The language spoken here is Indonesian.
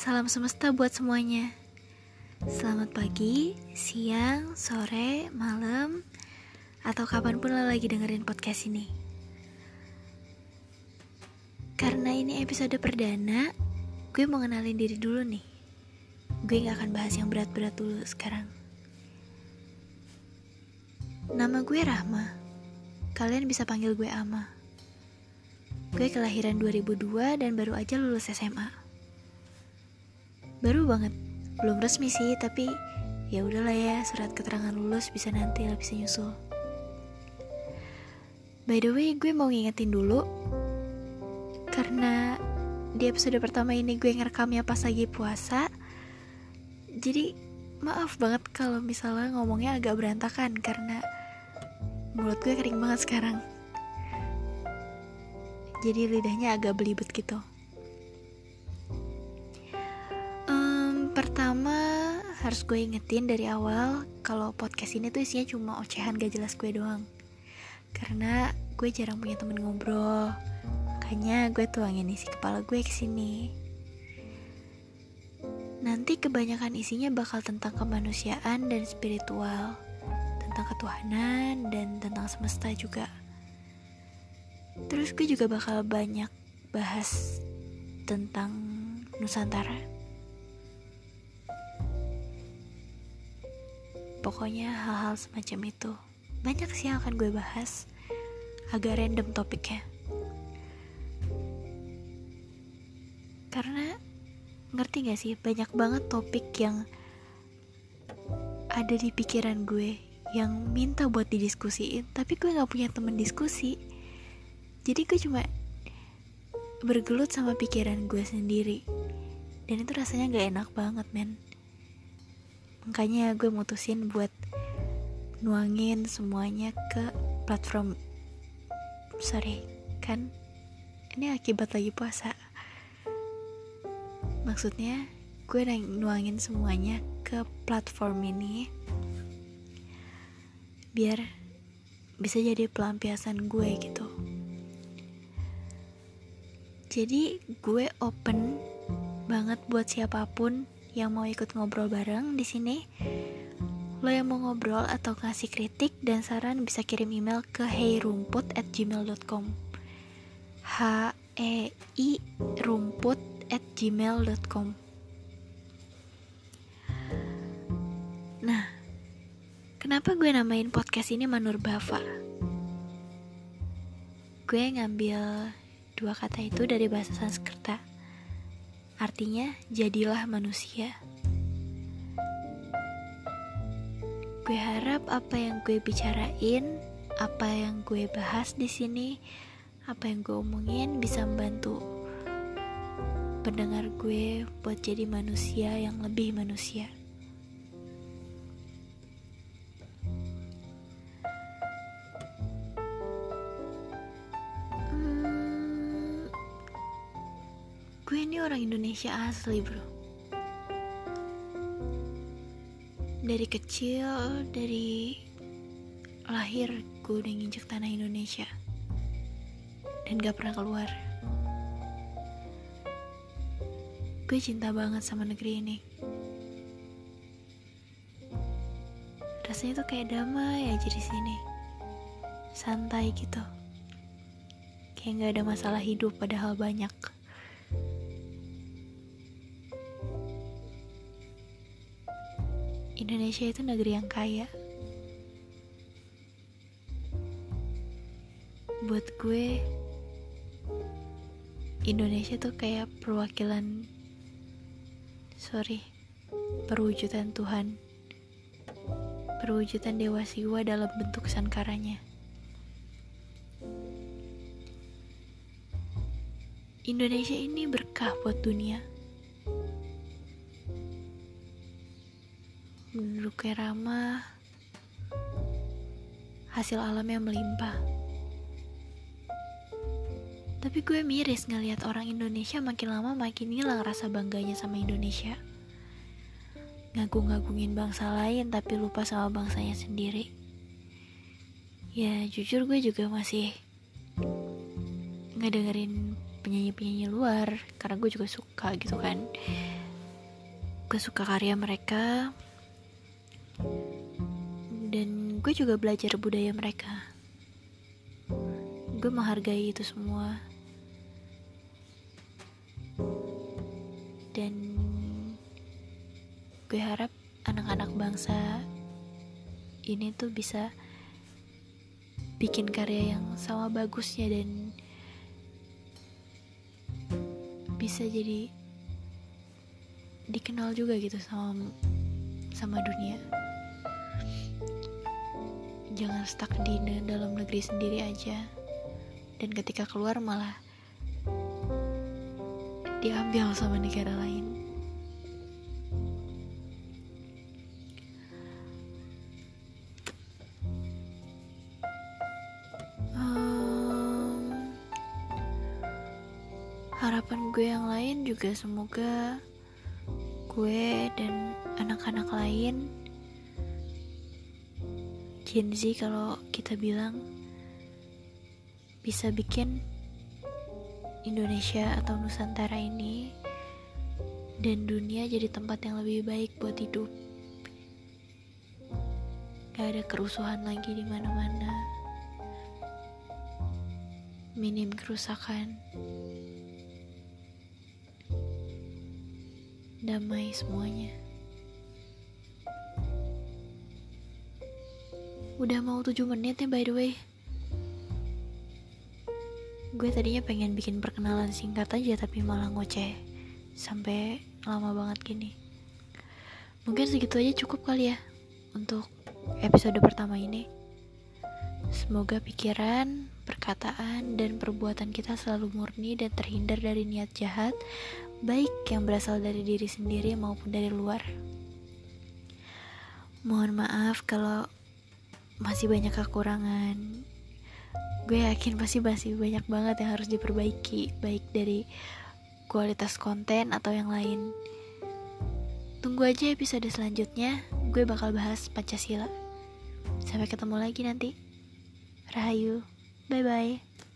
Salam semesta buat semuanya. Selamat pagi, siang, sore, malam, atau kapan pun lo lagi dengerin podcast ini. Karena ini episode perdana, gue mau kenalin diri dulu nih. Gue gak akan bahas yang berat-berat dulu sekarang. Nama gue Rahma. Kalian bisa panggil gue Ama. Gue kelahiran 2002 dan baru aja lulus SMA. Baru banget, belum resmi sih, tapi ya udahlah ya, surat keterangan lulus bisa nanti lah bisa nyusul. By the way, gue mau ngingetin dulu karena di episode pertama ini gue ngerekamnya pas lagi puasa. Jadi maaf banget kalau misalnya ngomongnya agak berantakan karena mulut gue kering banget sekarang jadi lidahnya agak belibet gitu pertama harus gue ingetin dari awal kalau podcast ini tuh isinya cuma ocehan gak jelas gue doang karena gue jarang punya temen ngobrol makanya gue tuangin isi kepala gue ke sini nanti kebanyakan isinya bakal tentang kemanusiaan dan spiritual tentang ketuhanan dan tentang semesta juga. Terus gue juga bakal banyak bahas tentang Nusantara. Pokoknya hal-hal semacam itu. Banyak sih yang akan gue bahas. Agak random topiknya. Karena ngerti gak sih banyak banget topik yang ada di pikiran gue yang minta buat didiskusiin tapi gue gak punya temen diskusi jadi gue cuma bergelut sama pikiran gue sendiri dan itu rasanya gak enak banget men makanya gue mutusin buat nuangin semuanya ke platform. Sorry kan ini akibat lagi puasa. Maksudnya gue nuangin semuanya ke platform ini biar bisa jadi pelampiasan gue gitu. Jadi gue open banget buat siapa pun yang mau ikut ngobrol bareng di sini lo yang mau ngobrol atau ngasih kritik dan saran bisa kirim email ke heyrumput at gmail.com h e i rumput nah Kenapa gue namain podcast ini Manur Bava? Gue ngambil dua kata itu dari bahasa Sanskerta. Artinya, jadilah manusia. Gue harap apa yang gue bicarain, apa yang gue bahas di sini, apa yang gue omongin bisa membantu pendengar gue buat jadi manusia yang lebih manusia. Orang Indonesia asli bro. Dari kecil dari lahir gue udah nginjek tanah Indonesia. Dan gak pernah keluar. Gue cinta banget sama negeri ini. Rasanya tuh kayak damai aja di sini. Santai gitu. Kayak gak ada masalah hidup padahal banyak Indonesia itu negeri yang kaya. Buat gue, Indonesia tuh kayak perwakilan, sorry, perwujudan Tuhan, perwujudan Dewa Siwa dalam bentuk sankaranya. Indonesia ini berkah buat dunia. Penduduknya ramah, hasil alam yang melimpah. Tapi gue miris ngeliat orang Indonesia makin lama makin hilang rasa bangganya sama Indonesia. Ngagung-ngagungin bangsa lain tapi lupa sama bangsanya sendiri. Ya jujur gue juga masih ngedengerin penyanyi-penyanyi luar karena gue juga suka gitu kan gue suka karya mereka dan gue juga belajar budaya mereka. Gue menghargai itu semua. Dan gue harap anak-anak bangsa ini tuh bisa bikin karya yang sama bagusnya dan bisa jadi dikenal juga gitu sama sama dunia jangan stuck di dalam negeri sendiri aja. Dan ketika keluar malah diambil sama negara lain. Harapan gue yang lain juga semoga gue dan anak-anak lain Gen Z kalau kita bilang bisa bikin Indonesia atau Nusantara ini dan dunia jadi tempat yang lebih baik buat hidup. Gak ada kerusuhan lagi di mana-mana. Minim kerusakan. damai semuanya. Udah mau 7 menit ya by the way. Gue tadinya pengen bikin perkenalan singkat aja tapi malah ngoceh sampai lama banget gini. Mungkin segitu aja cukup kali ya untuk episode pertama ini. Semoga pikiran, perkataan, dan perbuatan kita selalu murni dan terhindar dari niat jahat, baik yang berasal dari diri sendiri maupun dari luar. Mohon maaf kalau masih banyak kekurangan. Gue yakin pasti masih banyak banget yang harus diperbaiki, baik dari kualitas konten atau yang lain. Tunggu aja episode selanjutnya, gue bakal bahas Pancasila. Sampai ketemu lagi nanti. Rahayu. Bye bye.